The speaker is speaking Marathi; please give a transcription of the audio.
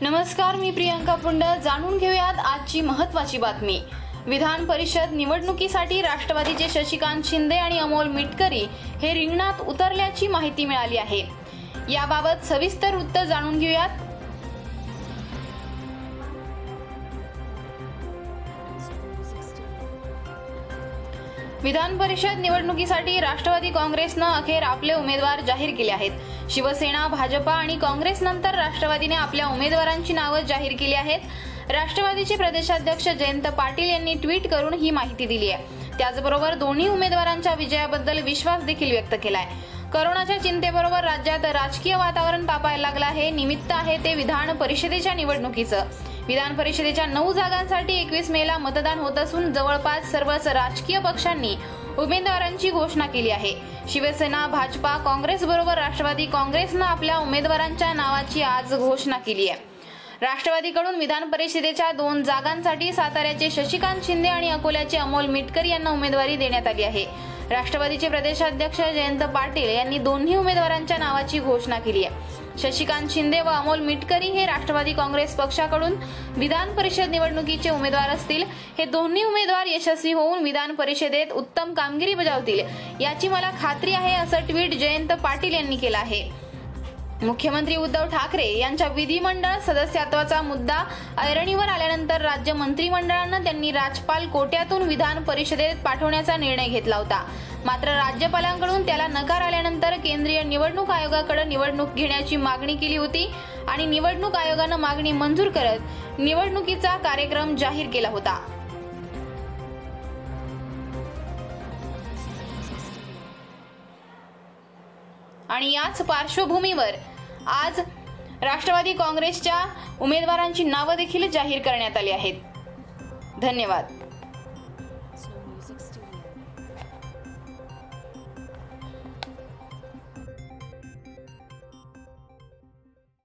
नमस्कार मी प्रियंका पुंड जाणून घेऊयात आजची महत्वाची बातमी. विधान परिषद निवडणुकीसाठी राष्ट्रवादीचे शशिकांत शिंदे आणि अमोल मिटकरी हे रिंगणात उतरल्याची माहिती मिळाली आहे. याबाबत सविस्तर वृत्त जाणून घेऊयात. विधान परिषद निवडणुकीसाठी राष्ट्रवादी काँग्रेसनं अखेर आपले उमेदवार जाहीर केले आहेत. शिवसेना भाजपा आणि काँग्रेस नंतर राष्ट्रवादीने आपल्या उमेदवारांची नावं जाहीर केली आहेत. राष्ट्रवादीचे प्रदेशाध्यक्ष जयंत पाटील यांनी ट्विट करून ही माहिती दिली आहे. त्याचबरोबर दोन्ही उमेदवारांच्या विजयाबद्दल विश्वास देखील व्यक्त केलाय. करोनाच्या चिंतेबरोबर राज्यात राजकीय वातावरण तापायला लागलं आहे. निमित्त आहे ते विधान परिषदेच्या निवडणुकीचं. विधान परिषदेच्या नऊ जागांसाठी एकवीस मेला मतदान होत असून जवळपास सर्वच राजकीय पक्षांनी उमेदवारांची घोषणा केली आहे. शिवसेना भाजपा काँग्रेस बरोबर राष्ट्रवादी काँग्रेसनं आपल्या उमेदवारांच्या नावाची आज घोषणा केली आहे. राष्ट्रवादीकडून विधान परिषदेच्या दोन जागांसाठी साताऱ्याचे शशिकांत शिंदे आणि अकोल्याचे अमोल मिटकर यांना उमेदवारी देण्यात आली आहे. राष्ट्रवादीचे प्रदेशाध्यक्ष जयंत पाटील यांनी दोन्ही उमेदवारांच्या नावाची घोषणा केली आहे. शशिकांत शिंदे व अमोल मिटकरी हे राष्ट्रवादी काँग्रेस पक्षाकडून विधान परिषद निवडणुकीचे उमेदवार असतील. हे दोन्ही उमेदवार यशस्वी होऊन विधान परिषदेत उत्तम कामगिरी बजावतील याची मला खात्री आहे असं ट्विट जयंत पाटील यांनी केलं आहे. मुख्यमंत्री उद्धव ठाकरे यांच्या विधिमंडळ सदस्यत्वाचा मुद्दा ऐरणीवर आल्यानंतर राज्य मंत्रिमंडळानं त्यांनी राजपाल कोट्यातून विधान परिषदेत पाठवण्याचा निर्णय घेतला होता. मात्र राज्यपालांकडून त्याला नकार आल्यानंतर केंद्रीय निवडणूक आयोगाकडे निवडणूक घेण्याची मागणी केली होती आणि निवडणूक आयोगानं मागणी मंजूर करत निवडणुकीचा कार्यक्रम जाहीर केला होता. आणि याच पार्श्वभूमीवर आज राष्ट्रवादी काँग्रेसच्या उमेदवारांची नावं देखील जाहीर करण्यात आली आहेत. धन्यवाद.